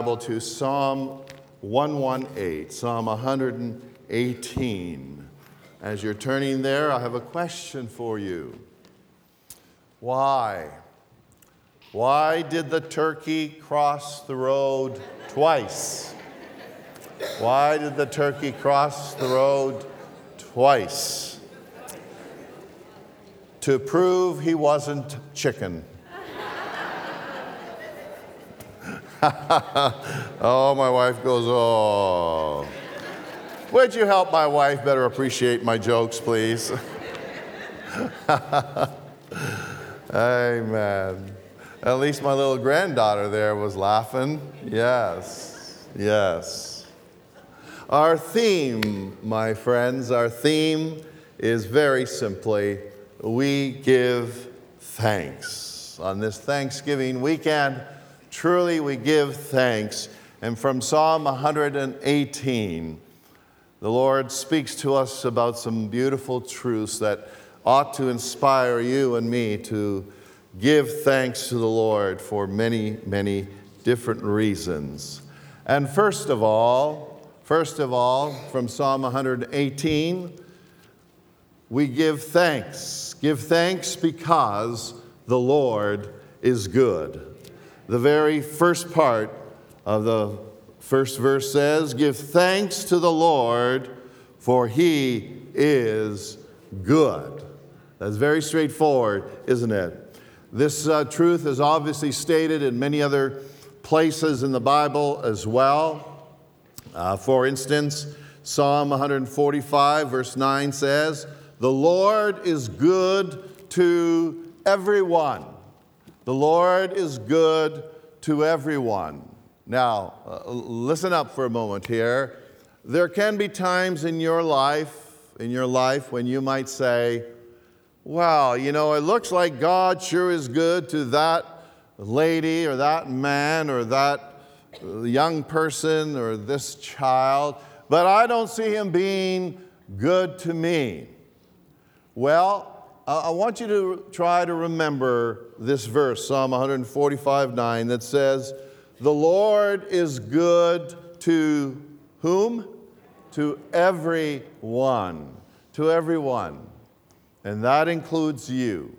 To Psalm 118, Psalm 118. As you're turning there, I have a question for you. Why? Why did the turkey cross the road twice? Why did the turkey cross the road twice? To prove he wasn't chicken. oh, my wife goes, oh. Would you help my wife better appreciate my jokes, please? Amen. At least my little granddaughter there was laughing. Yes, yes. Our theme, my friends, our theme is very simply we give thanks. On this Thanksgiving weekend, truly we give thanks. And from Psalm 118, the Lord speaks to us about some beautiful truths that ought to inspire you and me to give thanks to the Lord for many, many different reasons. And first of all, first of all, from Psalm 118, we give thanks. Give thanks because the Lord is good. The very first part of the first verse says, Give thanks to the Lord, for he is good. That's very straightforward, isn't it? This uh, truth is obviously stated in many other places in the Bible as well. Uh, for instance, Psalm 145, verse 9 says, The Lord is good to everyone. The Lord is good to everyone. Now, uh, listen up for a moment here. There can be times in your life, in your life, when you might say, well, you know, it looks like God sure is good to that lady or that man or that young person or this child, but I don't see him being good to me. Well, I want you to try to remember this verse, Psalm 145 9, that says, The Lord is good to whom? To everyone. To everyone. And that includes you.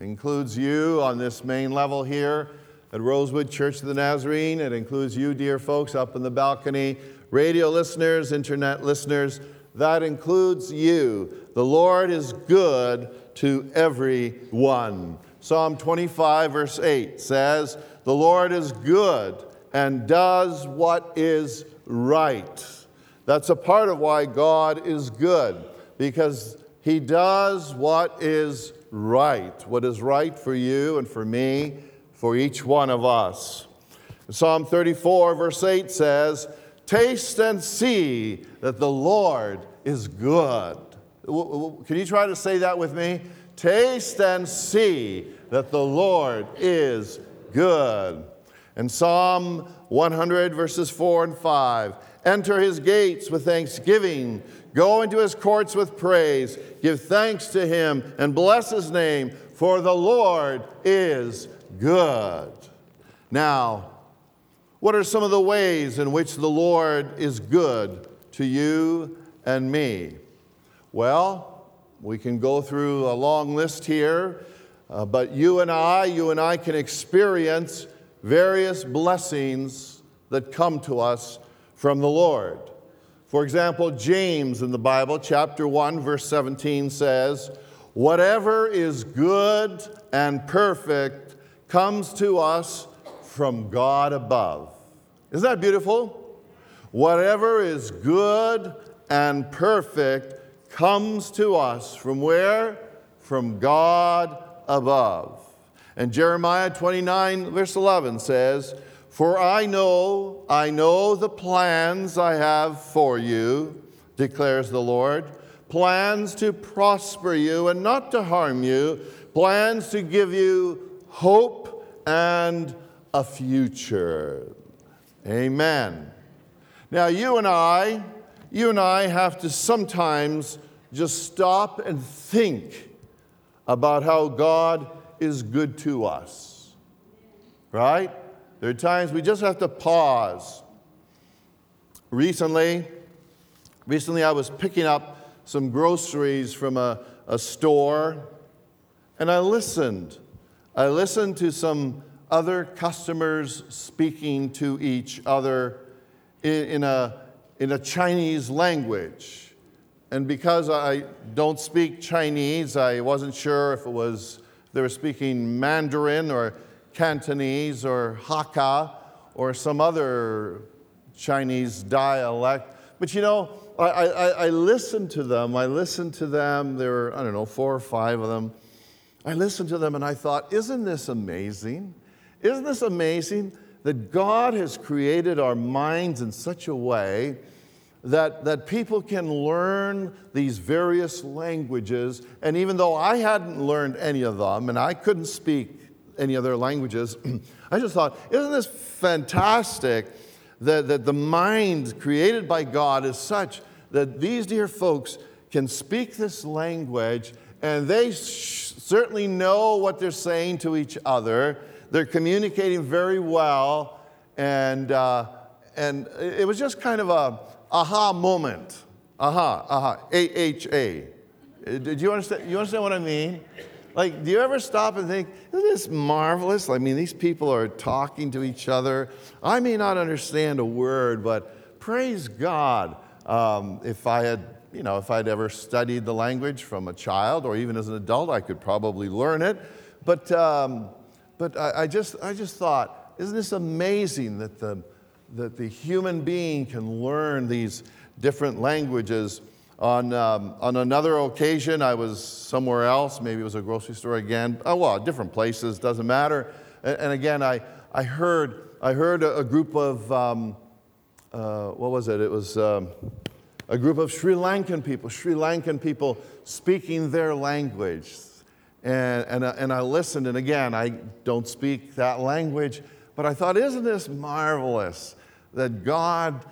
Includes you on this main level here at Rosewood Church of the Nazarene. It includes you, dear folks, up in the balcony, radio listeners, internet listeners. That includes you. The Lord is good to everyone. Psalm 25, verse 8 says, The Lord is good and does what is right. That's a part of why God is good, because He does what is right, what is right for you and for me, for each one of us. Psalm 34, verse 8 says, Taste and see that the Lord is good. Can you try to say that with me? Taste and see that the Lord is good. And Psalm 100, verses 4 and 5 Enter his gates with thanksgiving, go into his courts with praise, give thanks to him, and bless his name, for the Lord is good. Now, what are some of the ways in which the Lord is good to you and me? Well, we can go through a long list here, uh, but you and I, you and I can experience various blessings that come to us from the Lord. For example, James in the Bible, chapter 1, verse 17 says, Whatever is good and perfect comes to us from God above. Isn't that beautiful? Whatever is good and perfect comes to us from where? From God above. And Jeremiah 29, verse 11 says, For I know, I know the plans I have for you, declares the Lord plans to prosper you and not to harm you, plans to give you hope and a future. Amen. Now, you and I, you and I have to sometimes just stop and think about how God is good to us. Right? There are times we just have to pause. Recently, recently I was picking up some groceries from a, a store and I listened. I listened to some other customers speaking to each other in, in, a, in a Chinese language. And because I don't speak Chinese, I wasn't sure if it was they were speaking Mandarin or Cantonese or Hakka or some other Chinese dialect. But you know, I, I, I listened to them. I listened to them. There were, I don't know, four or five of them. I listened to them and I thought, isn't this amazing? Isn't this amazing that God has created our minds in such a way that, that people can learn these various languages? And even though I hadn't learned any of them and I couldn't speak any other languages, I just thought, isn't this fantastic that, that the mind created by God is such that these dear folks can speak this language and they sh- certainly know what they're saying to each other. They're communicating very well, and, uh, and it was just kind of a aha moment. Aha, aha, A-H-A. Did you understand, you understand what I mean? Like, do you ever stop and think, isn't this marvelous? I mean, these people are talking to each other. I may not understand a word, but praise God. Um, if I had you know, if I'd ever studied the language from a child or even as an adult, I could probably learn it. But, um, but I, I, just, I just thought, isn't this amazing that the, that the human being can learn these different languages? On, um, on another occasion, I was somewhere else, maybe it was a grocery store again. Oh, well, different places, doesn't matter. And, and again, I, I heard, I heard a, a group of, um, uh, what was it? It was um, a group of Sri Lankan people, Sri Lankan people speaking their language. And, and, and I listened, and again, I don't speak that language, but I thought, isn't this marvelous that God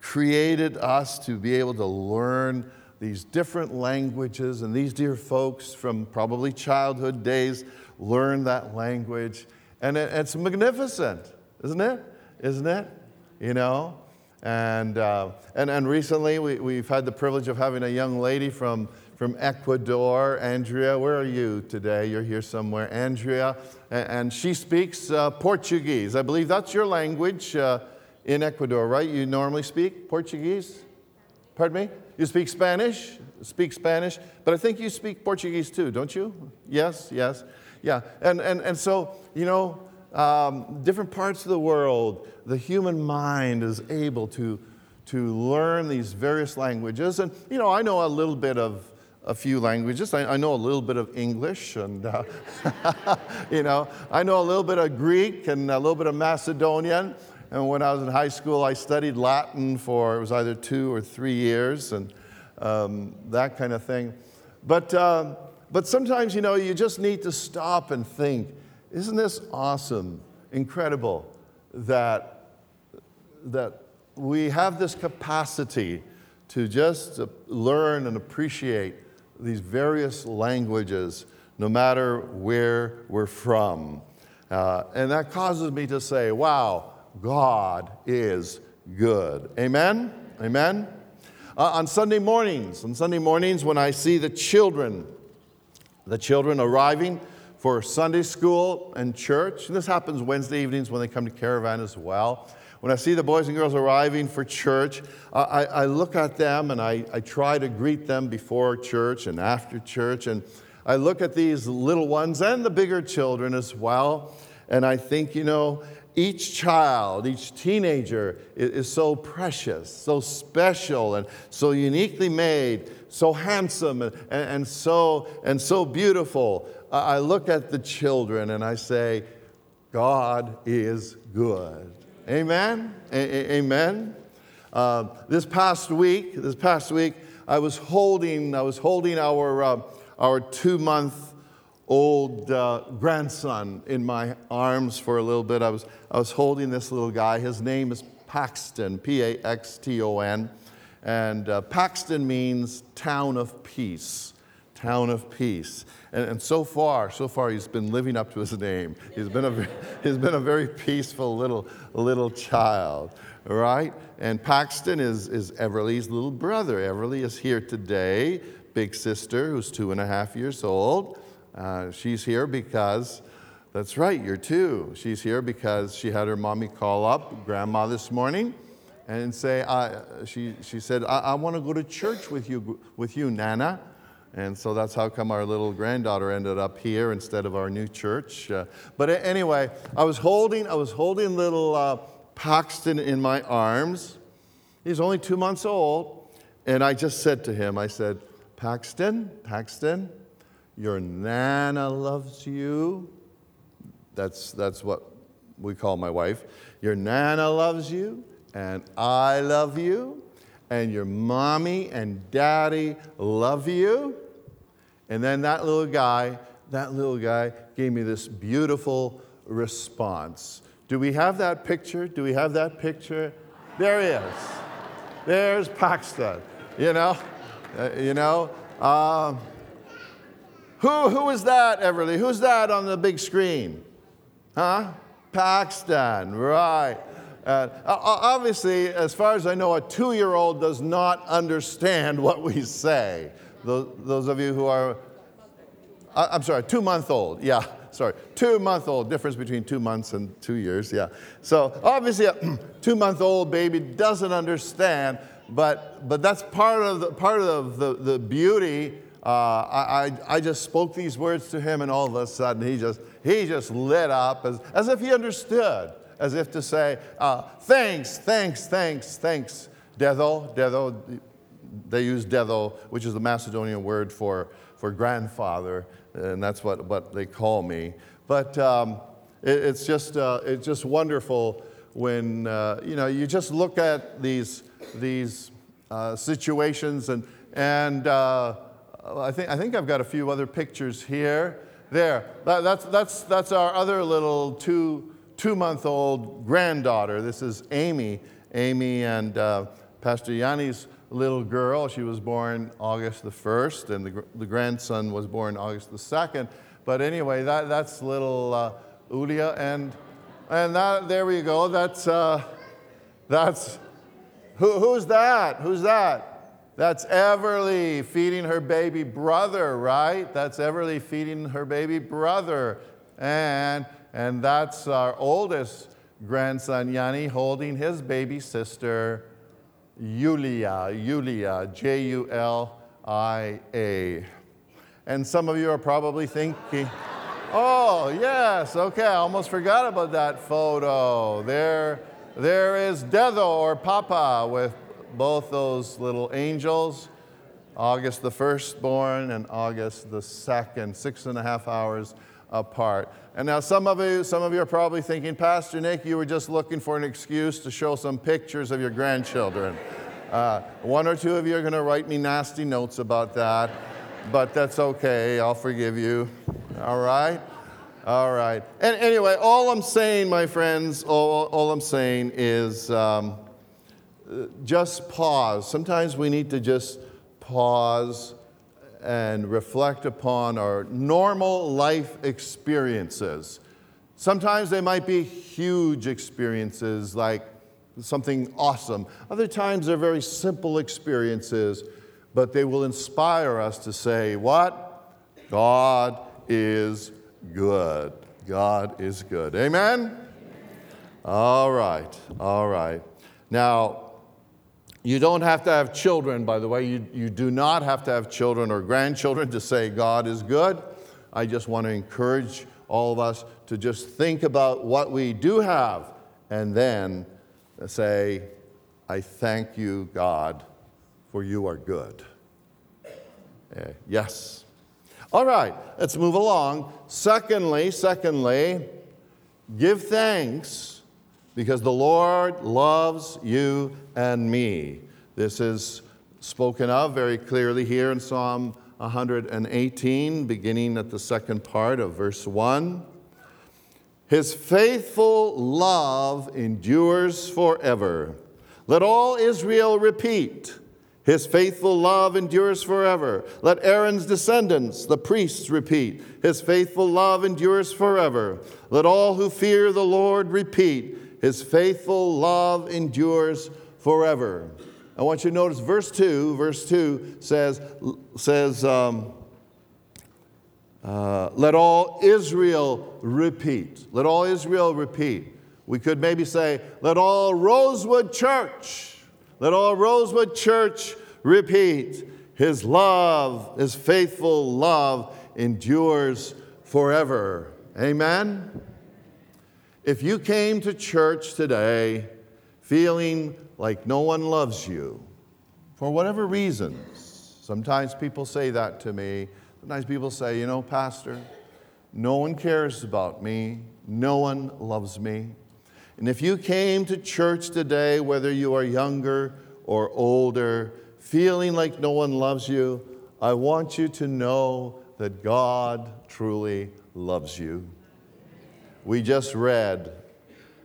created us to be able to learn these different languages, and these dear folks from probably childhood days learn that language. And it, it's magnificent, isn't it? Isn't it? You know? And, uh, and, and recently, we, we've had the privilege of having a young lady from, from Ecuador. Andrea, where are you today? You're here somewhere. Andrea, and, she speaks uh, Portuguese. I believe that's your language uh, in Ecuador, right? You normally speak Portuguese? Pardon me? You speak Spanish? Speak Spanish, but I think you speak Portuguese too, don't you? Yes, yes. Yeah. And, and, and so, you know, um, different parts of the world, the human mind is able to, to learn these various languages. And, you know, I know a little bit of a few languages. I, I know a little bit of English, and, uh, you know, I know a little bit of Greek and a little bit of Macedonian. And when I was in high school, I studied Latin for, it was either two or three years, and um, that kind of thing. But, uh, but sometimes, you know, you just need to stop and think isn't this awesome, incredible that, that we have this capacity to just learn and appreciate these various languages no matter where we're from? Uh, and that causes me to say, wow, God is good. Amen? Amen? Uh, on Sunday mornings, on Sunday mornings, when I see the children, the children arriving for Sunday school and church. This happens Wednesday evenings when they come to Caravan as well. When I see the boys and girls arriving for church, I, I look at them and I, I try to greet them before church and after church. And I look at these little ones and the bigger children as well. And I think, you know, each child, each teenager is, is, so precious, so special, and so uniquely made, so handsome, and, and, and so, and so beautiful. I look at the children and I say, God is good. Amen? A- amen? Uh, this past week, this past week, I was holding, I was holding our, uh, our two month old uh, grandson in my arms for a little bit. I was, I was holding this little guy. His name is Paxton, P A X T O N. And uh, Paxton means town of peace town of peace. And, and, so far, so far, he's been living up to his name. He's been a, he's been a very peaceful little, little child, right? And Paxton is, is Everly's little brother. Everly is here today, big sister, who's two and a half years old. Uh, she's here because, that's right, you're two. She's here because she had her mommy call up grandma this morning and say, uh, she, she said, I, I want to go to church with you, with you, Nana. And so that's how come our little granddaughter ended up here instead of our new church. Uh, but anyway, I was holding, I was holding little uh, Paxton in my arms. He's only two months old. And I just said to him, I said, Paxton, Paxton, your Nana loves you. That's, that's what we call my wife. Your Nana loves you, and I love you, and your mommy and daddy love you. And then that little guy, that little guy gave me this beautiful response. Do we have that picture? Do we have that picture? There he is. There's Paxton. You know, uh, you know. Uh, who, who is that, Everly? Who's that on the big screen? Huh? Paxton, right. Uh, obviously, as far as I know, a two year old does not understand what we say. Those, those of you who are, I'm sorry, two month old, yeah, sorry, two month old, difference between two months and two years, yeah. So obviously, a two month old baby doesn't understand, but, but that's part of the, part of the, the beauty. Uh, I, I, I just spoke these words to him, and all of a sudden, he just, he just lit up as, as if he understood, as if to say, uh, Thanks, thanks, thanks, thanks, Dedo, Dedo, they use dedo, which is the Macedonian word for, for grandfather, and that's what, what they call me. But um, it, it's, just, uh, it's just wonderful when uh, you know you just look at these, these uh, situations, and, and uh, I, think, I think I've got a few other pictures here. There, that, that's, that's, that's our other little two, two month old granddaughter. This is Amy. Amy and uh, Pastor Yanni's little girl. She was born August the 1st, and the, the grandson was born August the 2nd. But anyway, that, that's little uh, Ulia, and, and that, there we go. That's, uh, that's who, who's that? Who's that? That's Everly feeding her baby brother, right? That's Everly feeding her baby brother. And, and that's our oldest grandson, Yanni, holding his baby sister. Julia, Julia, J U L I A. And some of you are probably thinking, oh, yes, okay, I almost forgot about that photo. There, there is Dedo or Papa with both those little angels, August the 1st born and August the 2nd, six and a half hours apart. And now some of you, some of you are probably thinking, Pastor Nick, you were just looking for an excuse to show some pictures of your grandchildren. Uh, one or two of you are going to write me nasty notes about that, but that's okay. I'll forgive you. All right? All right. And anyway, all I'm saying, my friends, all, all I'm saying is um, just pause. Sometimes we need to just pause and reflect upon our normal life experiences. Sometimes they might be huge experiences like something awesome. Other times they're very simple experiences, but they will inspire us to say, What? God is good. God is good. Amen? All right, all right. Now, you don't have to have children, by the way. You, you do not have to have children or grandchildren to say God is good. I just want to encourage all of us to just think about what we do have and then say, I thank you, God, for you are good. Uh, yes. All right, let's move along. Secondly, secondly, give thanks because the Lord loves you and me. This is spoken of very clearly here in Psalm 118, beginning at the second part of verse 1. His faithful love endures forever. Let all Israel repeat His faithful love endures forever. Let Aaron's descendants, the priests, repeat. His faithful love endures forever. Let all who fear the Lord repeat. His faithful love endures forever. I want you to notice verse 2. Verse 2 says, says um, uh, let all Israel repeat. Let all Israel repeat. We could maybe say, let all Rosewood Church, let all Rosewood Church repeat. His love, his faithful love endures forever. Amen? If you came to church today feeling like no one loves you, for whatever reasons, sometimes people say that to me. Sometimes people say, you know, Pastor, no one cares about me, no one loves me. And if you came to church today, whether you are younger or older, feeling like no one loves you, I want you to know that God truly loves you. We just read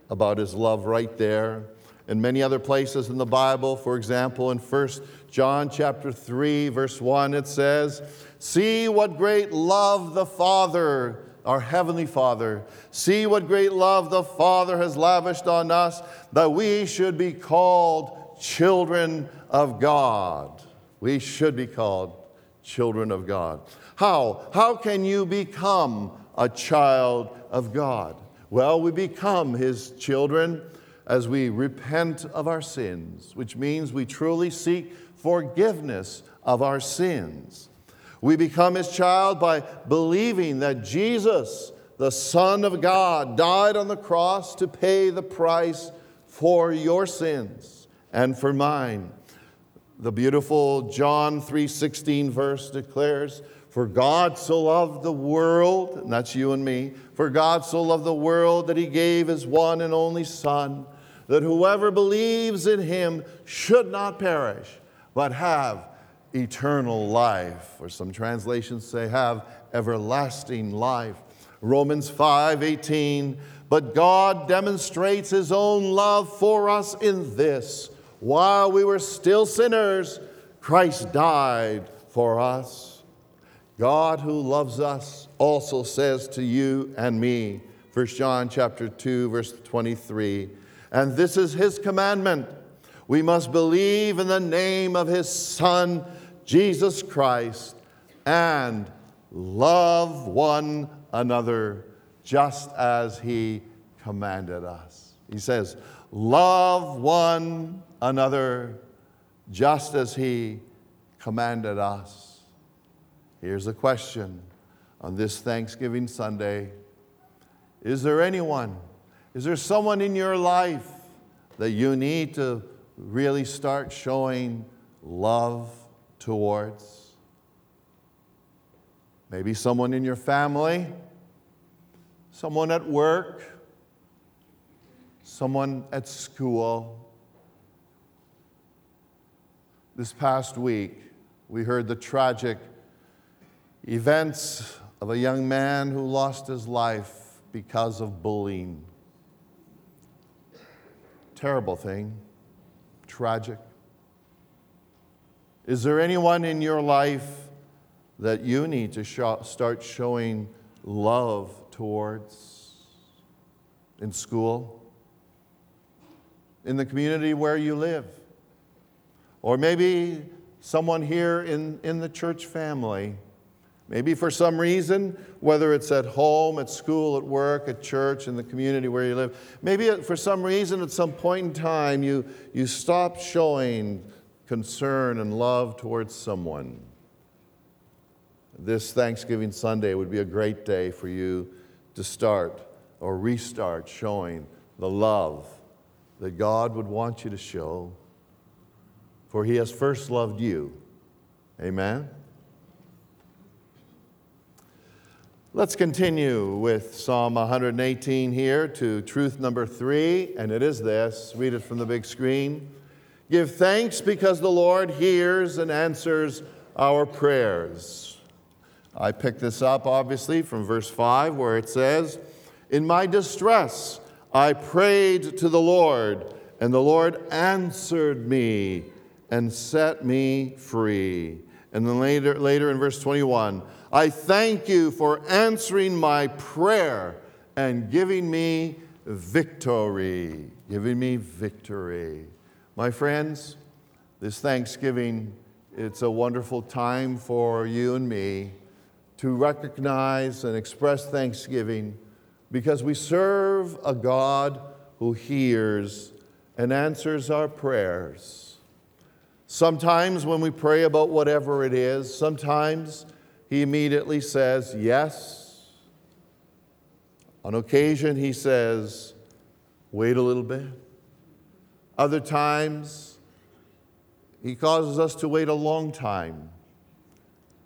about his love right there. In many other places in the Bible, for example, in 1 John chapter 3, verse 1, it says, See what great love the Father, our Heavenly Father, see what great love the Father has lavished on us that we should be called children of God. We should be called children of God. How? How can you become a child of God? Well, we become His children as we repent of our sins, which means we truly seek forgiveness of our sins. We become His child by believing that Jesus, the Son of God, died on the cross to pay the price for your sins and for mine. The beautiful John 3:16 verse declares, "For God so loved the world, and that's you and me, for God so loved the world that he gave his one and only son, that whoever believes in him should not perish, but have eternal life." Or some translations say have everlasting life. Romans 5:18, "But God demonstrates his own love for us in this, while we were still sinners, Christ died for us. God who loves us also says to you and me, 1 John chapter 2 verse 23, and this is his commandment. We must believe in the name of his son Jesus Christ and love one another just as he commanded us. He says, Love one another just as he commanded us. Here's a question on this Thanksgiving Sunday Is there anyone, is there someone in your life that you need to really start showing love towards? Maybe someone in your family, someone at work, someone at school this past week, we heard the tragic events of a young man who lost his life because of bullying. Terrible thing, tragic. Is there anyone in your life that you need to start showing love towards in school, in the community where you live? Or maybe someone here in, in the church family. Maybe for some reason, whether it's at home, at school, at work, at church, in the community where you live, maybe for some reason at some point in time you, you stop showing concern and love towards someone. This Thanksgiving Sunday would be a great day for you to start or restart showing the love that God would want you to show for he has first loved you. Amen? Let's continue with Psalm 118 here to truth number three, and it is this. Read it from the big screen. Give thanks because the Lord hears and answers our prayers. I picked this up, obviously, from verse 5, where it says, In my distress I prayed to the Lord, and the Lord answered me and set me free. And then later, later in verse 21, I thank you for answering my prayer and giving me victory. Giving me victory. My friends, this Thanksgiving, it's a wonderful time for you and me to recognize and express thanksgiving because we serve a God who hears and answers our prayers. Sometimes when we pray about whatever it is, sometimes He immediately says, Yes. On occasion, He says, Wait a little bit. Other times, He causes us to wait a long time.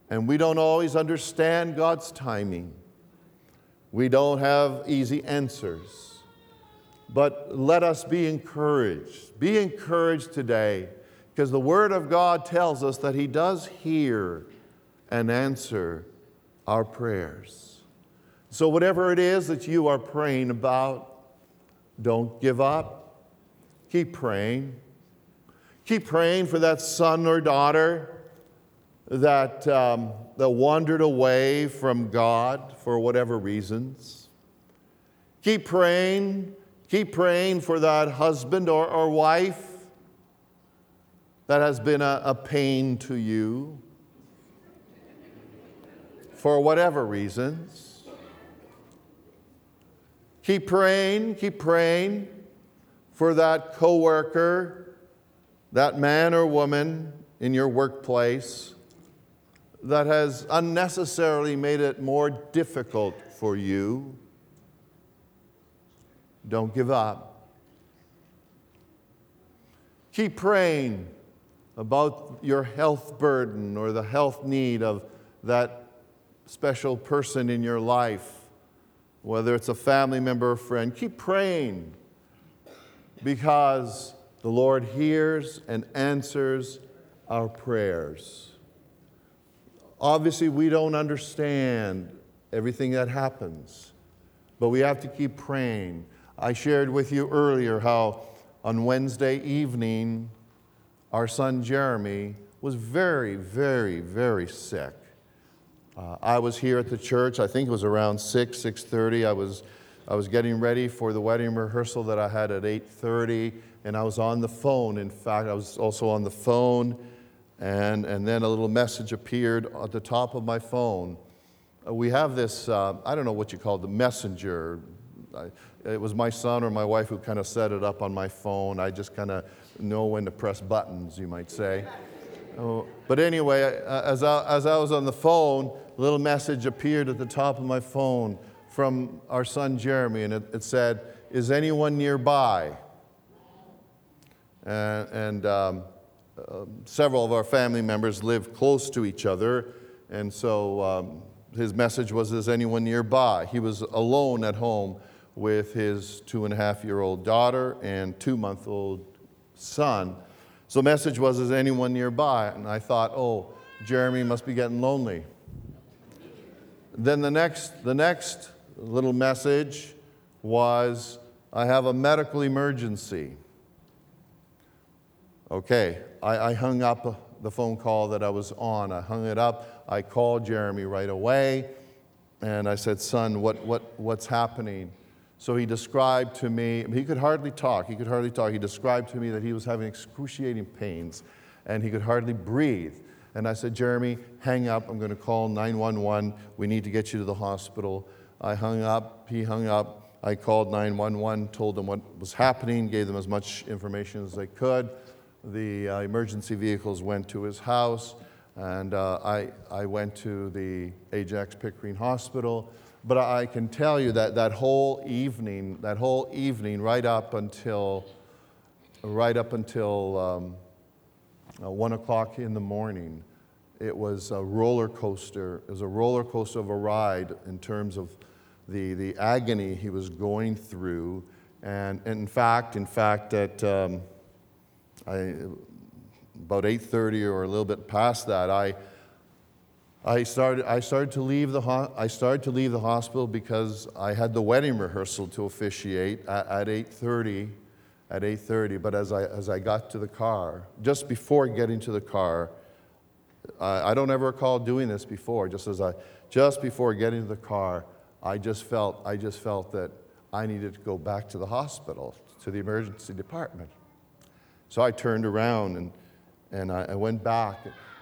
And we don't always understand God's timing. We don't have easy answers. But let us be encouraged. Be encouraged today because the Word of God tells us that He does hear and answer our prayers. So, whatever it is that you are praying about, don't give up. Keep praying. Keep praying for that son or daughter that, um, that wandered away from God for whatever reasons. Keep praying. Keep praying for that husband or, or wife that has been a, a pain to you for whatever reasons. Keep praying, keep praying for that coworker, that man or woman in your workplace that has unnecessarily made it more difficult for you, don't give up. Keep praying about your health burden or the health need of that special person in your life, whether it's a family member or friend. Keep praying because the Lord hears and answers our prayers. Obviously, we don't understand everything that happens, but we have to keep praying. I shared with you earlier how on Wednesday evening, our son Jeremy was very, very, very sick. Uh, I was here at the church. I think it was around 6, 6.30. I was, I was getting ready for the wedding rehearsal that I had at 8.30, and I was on the phone. In fact, I was also on the phone and, and then a little message appeared at the top of my phone. Uh, we have this, uh, I don't know what you call it, the messenger. I, it was my son or my wife who kind of set it up on my phone. I just kind of know when to press buttons, you might say. Oh, but anyway, as I, as I was on the phone, a little message appeared at the top of my phone from our son Jeremy, and it, it said, Is anyone nearby? And, and um, uh, several of our family members live close to each other, and so um, his message was Is anyone nearby? He was alone at home with his two and a half year old daughter and two month old son. So the message was Is anyone nearby? And I thought, Oh, Jeremy must be getting lonely. Then the next, the next little message was I have a medical emergency. Okay, I, I hung up the phone call that I was on. I hung it up. I called Jeremy right away, and I said, Son, what, what, what's happening? So he described to me, he could hardly talk. He could hardly talk. He described to me that he was having excruciating pains and he could hardly breathe. And I said, Jeremy, hang up. I'm going to call 911. We need to get you to the hospital. I hung up. He hung up. I called 911, told them what was happening, gave them as much information as I could the uh, emergency vehicles went to his house, and uh, I, I went to the Ajax Pickering Hospital. But I can tell you that that whole evening, that whole evening, right up until, right up until um, uh, one o'clock in the morning, it was a roller coaster. It was a roller coaster of a ride in terms of the, the agony he was going through. And, and in fact, in fact, that um, I, about 8.30 or a little bit past that, I, I, started, I, started to leave the ho- I started to leave the hospital because I had the wedding rehearsal to officiate at, at 8.30. at 8:30. But as I as I got to the car, just before getting to the car, I, I don't ever recall doing this before. Just as I just before getting to the car, I just felt I just felt that I needed to go back to the hospital to the emergency department. So I turned around and and I, I went back.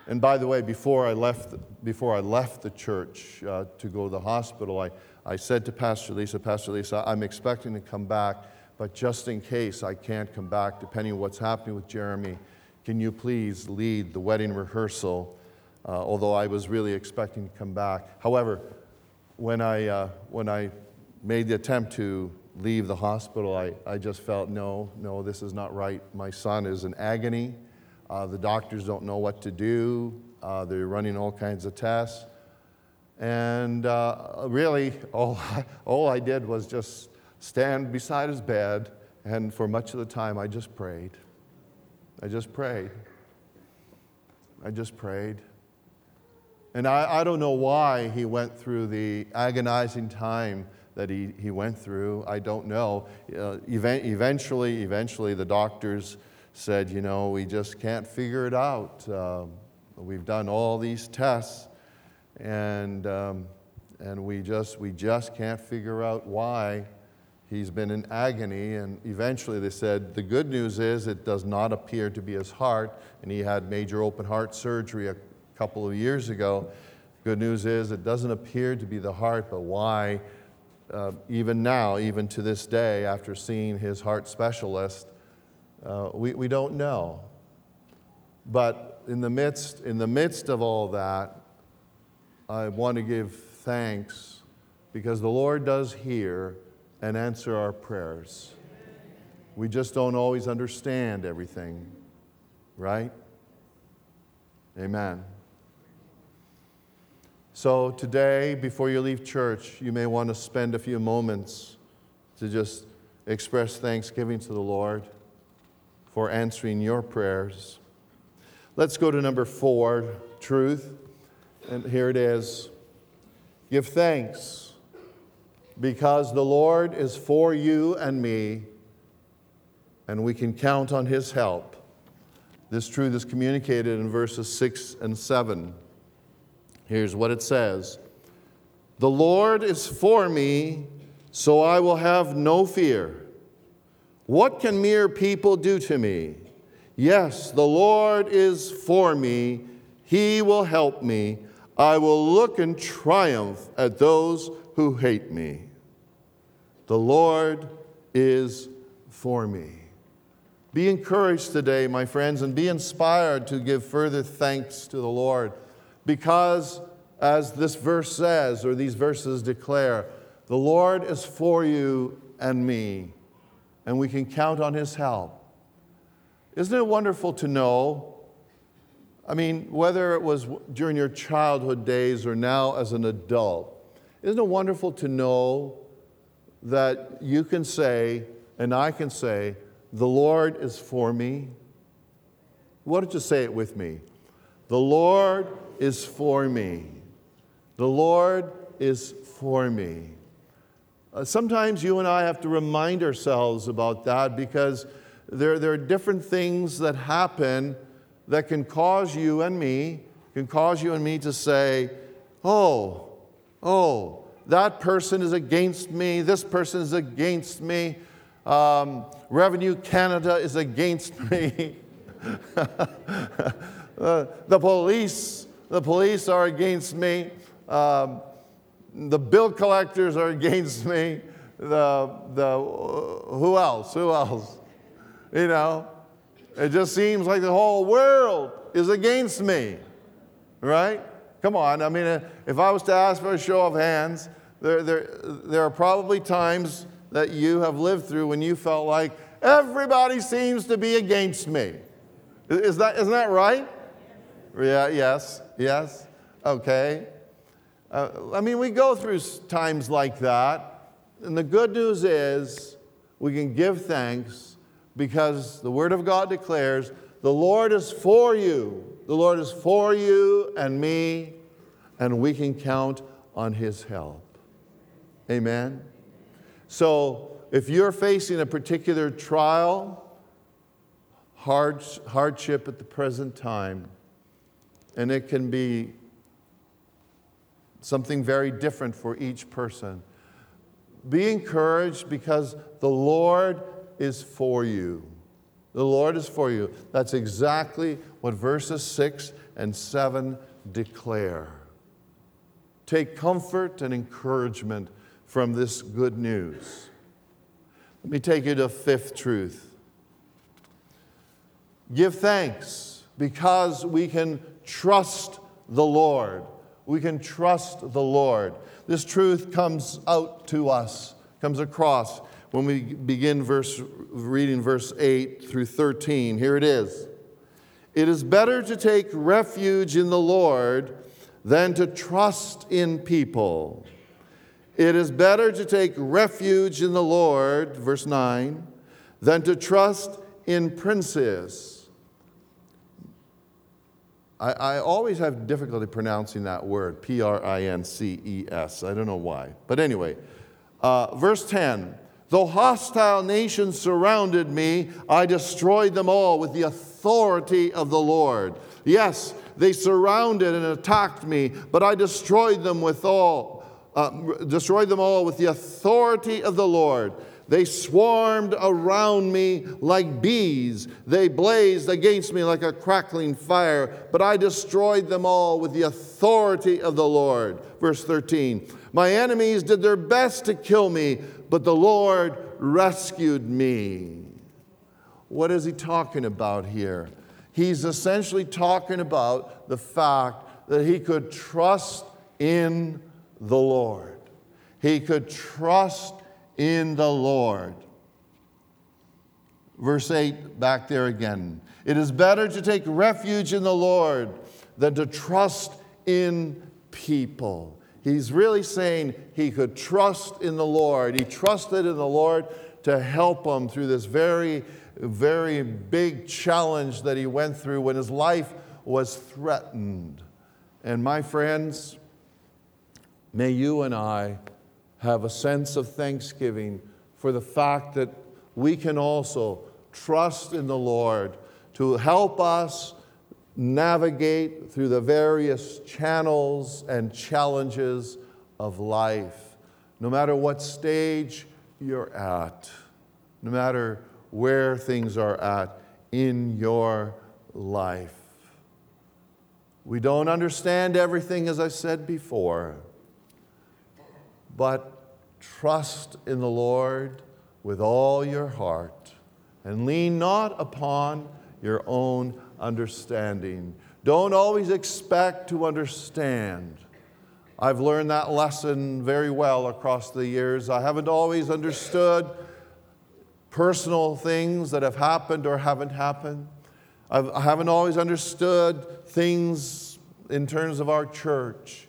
And by the way, before I left, before I left the church uh, to go to the hospital, I, I said to Pastor Lisa, Pastor Lisa, I'm expecting to come back, but just in case I can't come back, depending on what's happening with Jeremy, can you please lead the wedding rehearsal? Uh, although I was really expecting to come back. However, when I, uh, when I made the attempt to leave the hospital, I, I just felt, no, no, this is not right. My son is in agony. Uh, the doctors don't know what to do. Uh, they're running all kinds of tests. And uh, really, all I, all I did was just stand beside his bed, and for much of the time, I just prayed. I just prayed. I just prayed. And I, I don't know why he went through the agonizing time that he, he went through. I don't know. Uh, event, eventually, eventually, the doctors said, you know, we just can't figure it out. Um, we've done all these tests, and, um, and we, just, we just can't figure out why he's been in agony. And eventually they said, the good news is it does not appear to be his heart, and he had major open heart surgery a couple of years ago. Good news is it doesn't appear to be the heart, but why? Uh, even now, even to this day, after seeing his heart specialist, uh, we, we don't know. But in the, midst, in the midst of all that, I want to give thanks because the Lord does hear and answer our prayers. We just don't always understand everything, right? Amen. So today, before you leave church, you may want to spend a few moments to just express thanksgiving to the Lord for answering your prayers. Let's go to number four truth. And here it is Give thanks because the Lord is for you and me, and we can count on his help. This truth is communicated in verses 6 and 7. Here's what it says The Lord is for me, so I will have no fear. What can mere people do to me? Yes, the Lord is for me. He will help me. I will look in triumph at those who hate me. The Lord is for me. Be encouraged today, my friends, and be inspired to give further thanks to the Lord because, as this verse says, or these verses declare, the Lord is for you and me and we can count on His help. Isn't it wonderful to know? I mean, whether it was during your childhood days or now as an adult, isn't it wonderful to know that you can say, and I can say, the Lord is for me? Why don't you say it with me? The Lord is for me. The Lord is for me. Uh, sometimes you and I have to remind ourselves about that because there, there are different things that happen that can cause you and me, can cause you and me to say, oh, oh, that person is against me, this person is against me, um, Revenue Canada is against me. uh, the police, the police are against me. Um, the bill collectors are against me. The, the, who else? Who else? You know, it just seems like the whole world is against me, right? Come on. I mean, uh, if I was to ask for a show of hands, there, there, there are probably times that you have lived through when you felt like everybody seems to be against me. Is that, isn't that right? Yeah, yes, yes. Okay. Uh, I mean, we go through times like that, and the good news is we can give thanks because the Word of God declares the Lord is for you. The Lord is for you and me, and we can count on His help. Amen. So if you're facing a particular trial, hard, hardship at the present time, and it can be something very different for each person. Be encouraged because the Lord is for you. The Lord is for you. That's exactly what verses 6 and 7 declare. Take comfort and encouragement from this good news. Let me take you to fifth truth. Give thanks because we can trust the Lord. We can trust the Lord. This truth comes out to us, comes across when we begin verse, reading verse 8 through 13. Here it is It is better to take refuge in the Lord than to trust in people. It is better to take refuge in the Lord, verse 9, than to trust in princes. I, I always have difficulty pronouncing that word, P R I N C E S. I don't know why. But anyway, uh, verse 10 Though hostile nations surrounded me, I destroyed them all with the authority of the Lord. Yes, they surrounded and attacked me, but I destroyed them with all, uh, destroyed them all with the authority of the Lord. They swarmed around me like bees. They blazed against me like a crackling fire, but I destroyed them all with the authority of the Lord. Verse 13 My enemies did their best to kill me, but the Lord rescued me. What is he talking about here? He's essentially talking about the fact that he could trust in the Lord. He could trust in the Lord. Verse 8, back there again. It is better to take refuge in the Lord than to trust in people. He's really saying he could trust in the Lord. He trusted in the Lord to help him through this very, very big challenge that he went through when his life was threatened. And my friends, may you and I have a sense of thanksgiving for the fact that we can also trust in the Lord to help us navigate through the various channels and challenges of life. No matter what stage you're at, no matter where things are at in your life. We don't understand everything, as I said before but trust in the Lord with all your heart and lean not upon your own understanding. Don't always expect to understand. I've learned that lesson very well across the years. I haven't always understood personal things that have happened or haven't happened. I've, I haven't always understood things in terms of our church.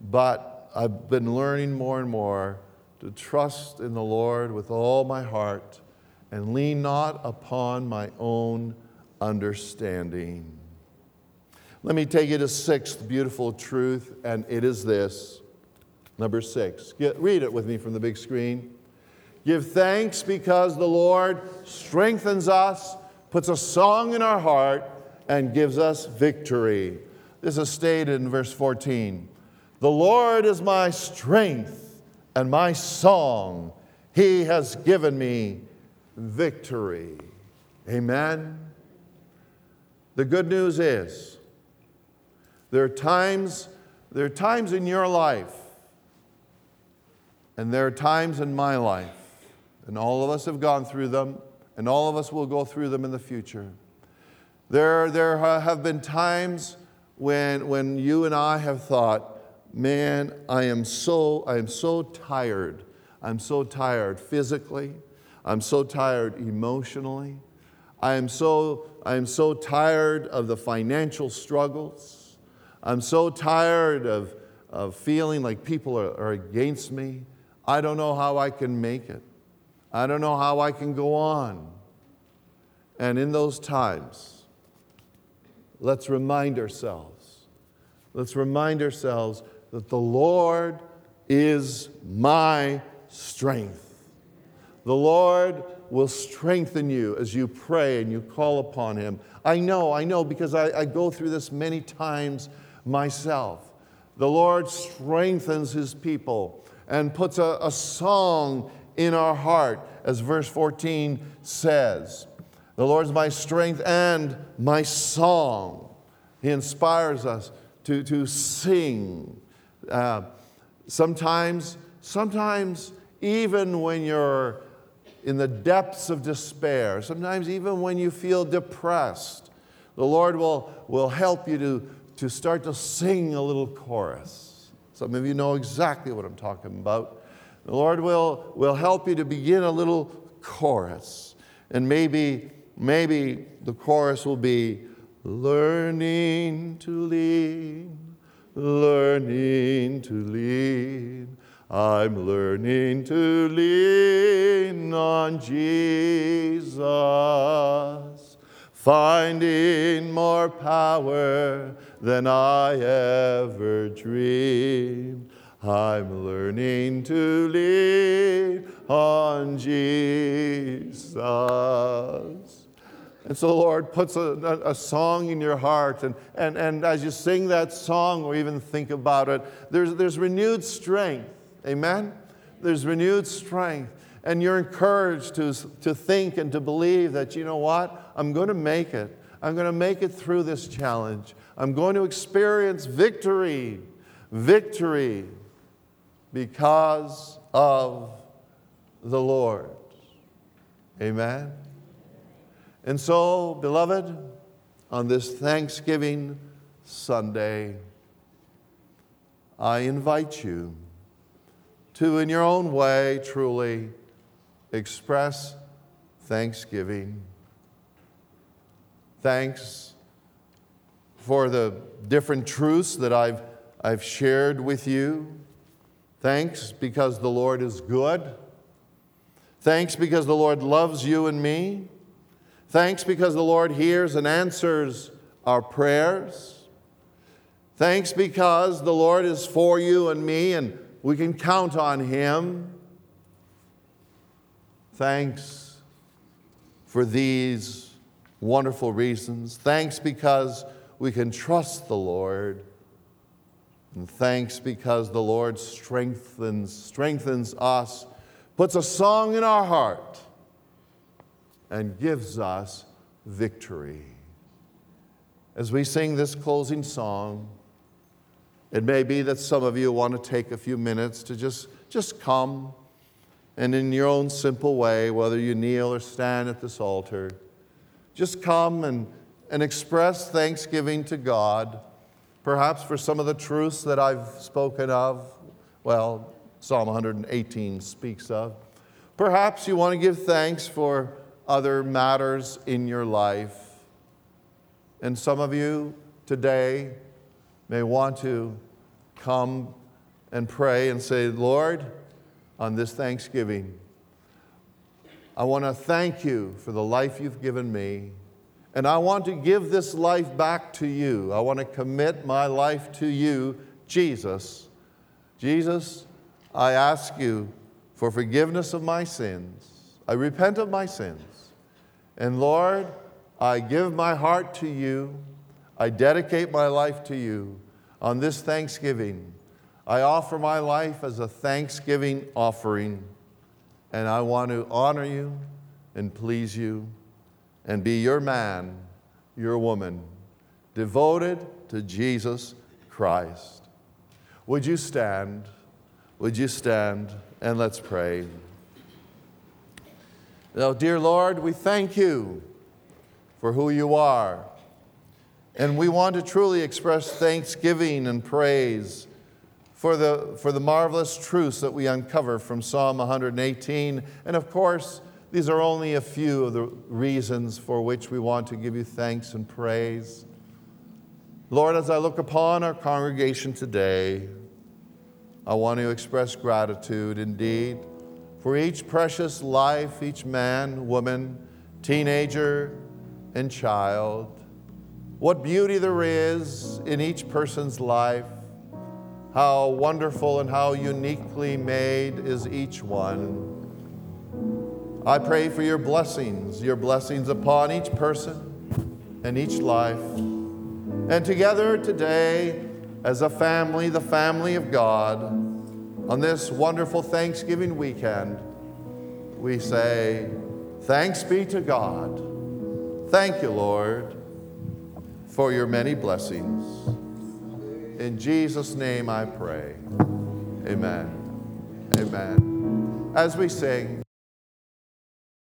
But I've been learning more and more to trust in the Lord with all my heart and lean not upon my own understanding. Let me take you to sixth beautiful truth, and it is this. Number six. Get, read it with me from the big screen. Give thanks because the Lord strengthens us, puts a song in our heart, and gives us victory. This is stated in verse 14. The Lord is my strength and my song. He has given me victory. Amen. The good news is there are times there are times in your life and there are times in my life and all of us have gone through them and all of us will go through them in the future. There, there have been times when, when you and I have thought, man, I am so, I am so tired. I'm so tired physically. I'm so tired emotionally. I am so, I am so tired of the financial struggles. I'm so tired of, of feeling like people are, are against me. I don't know how I can make it. I don't know how I can go on. And in those times, let's remind ourselves, let's remind ourselves that the Lord is my strength. The Lord will strengthen you as you pray and you call upon Him. I know, I know, because I, I go through this many times myself. The Lord strengthens His people and puts a, a song in our heart, as verse 14 says. The Lord is my strength and my song. He inspires us to, to sing. Uh, sometimes, sometimes, even when you're in the depths of despair, sometimes even when you feel depressed, the Lord will, will help you to, to start to sing a little chorus. Some of you know exactly what I'm talking about. The Lord will, will help you to begin a little chorus. And maybe, maybe the chorus will be learning to lean, learning to lean I'm learning to lean on Jesus, finding more power than I ever dreamed. I'm learning to lean on Jesus. And so the Lord puts a, a, song in your heart, and, and, and as you sing that song or even think about it, there's, there's renewed strength Amen? There's renewed strength. And you're encouraged to, to think and to believe that, you know what? I'm going to make it. I'm going to make it through this challenge. I'm going to experience victory. Victory because of the Lord. Amen? And so, beloved, on this Thanksgiving Sunday, I invite you to, in your own way, truly express thanksgiving. Thanks for the different truths that I've, I've shared with you. Thanks because the Lord is good. Thanks because the Lord loves you and me. Thanks because the Lord hears and answers our prayers. Thanks because the Lord is for you and me and we can count on Him. Thanks for these wonderful reasons. Thanks because we can trust the Lord. And thanks because the Lord strengthens, strengthens us, puts a song in our heart, and gives us victory. As we sing this closing song, it may be that some of you want to take a few minutes to just, just come and, in your own simple way, whether you kneel or stand at this altar, just come and, and express thanksgiving to God, perhaps for some of the truths that I've spoken of. Well, Psalm 118 speaks of. Perhaps you want to give thanks for other matters in your life. And some of you today, may want to come and pray and say, Lord, on this Thanksgiving, I want to thank you for the life you've given me. And I want to give this life back to you. I want to commit my life to you, Jesus. Jesus, I ask you for forgiveness of my sins. I repent of my sins. And Lord, I give my heart to you. I dedicate my life to you on this Thanksgiving. I offer my life as a Thanksgiving offering, and I want to honor you and please you and be your man, your woman, devoted to Jesus Christ. Would you stand? Would you stand and let's pray? Now, dear Lord, we thank you for who you are. And we want to truly express thanksgiving and praise for the, for the marvelous truths that we uncover from Psalm 118. And of course, these are only a few of the reasons for which we want to give you thanks and praise. Lord, as I look upon our congregation today, I want to express gratitude indeed for each precious life, each man, woman, teenager, and child what beauty there is in each person's life, how wonderful and how uniquely made is each one. I pray for your blessings, your blessings upon each person and each life. And together today, as a family, the family of God, on this wonderful Thanksgiving weekend, we say, Thanks be to God. Thank you, Lord, for your many blessings. In Jesus' name I pray. Amen. Amen. As we sing,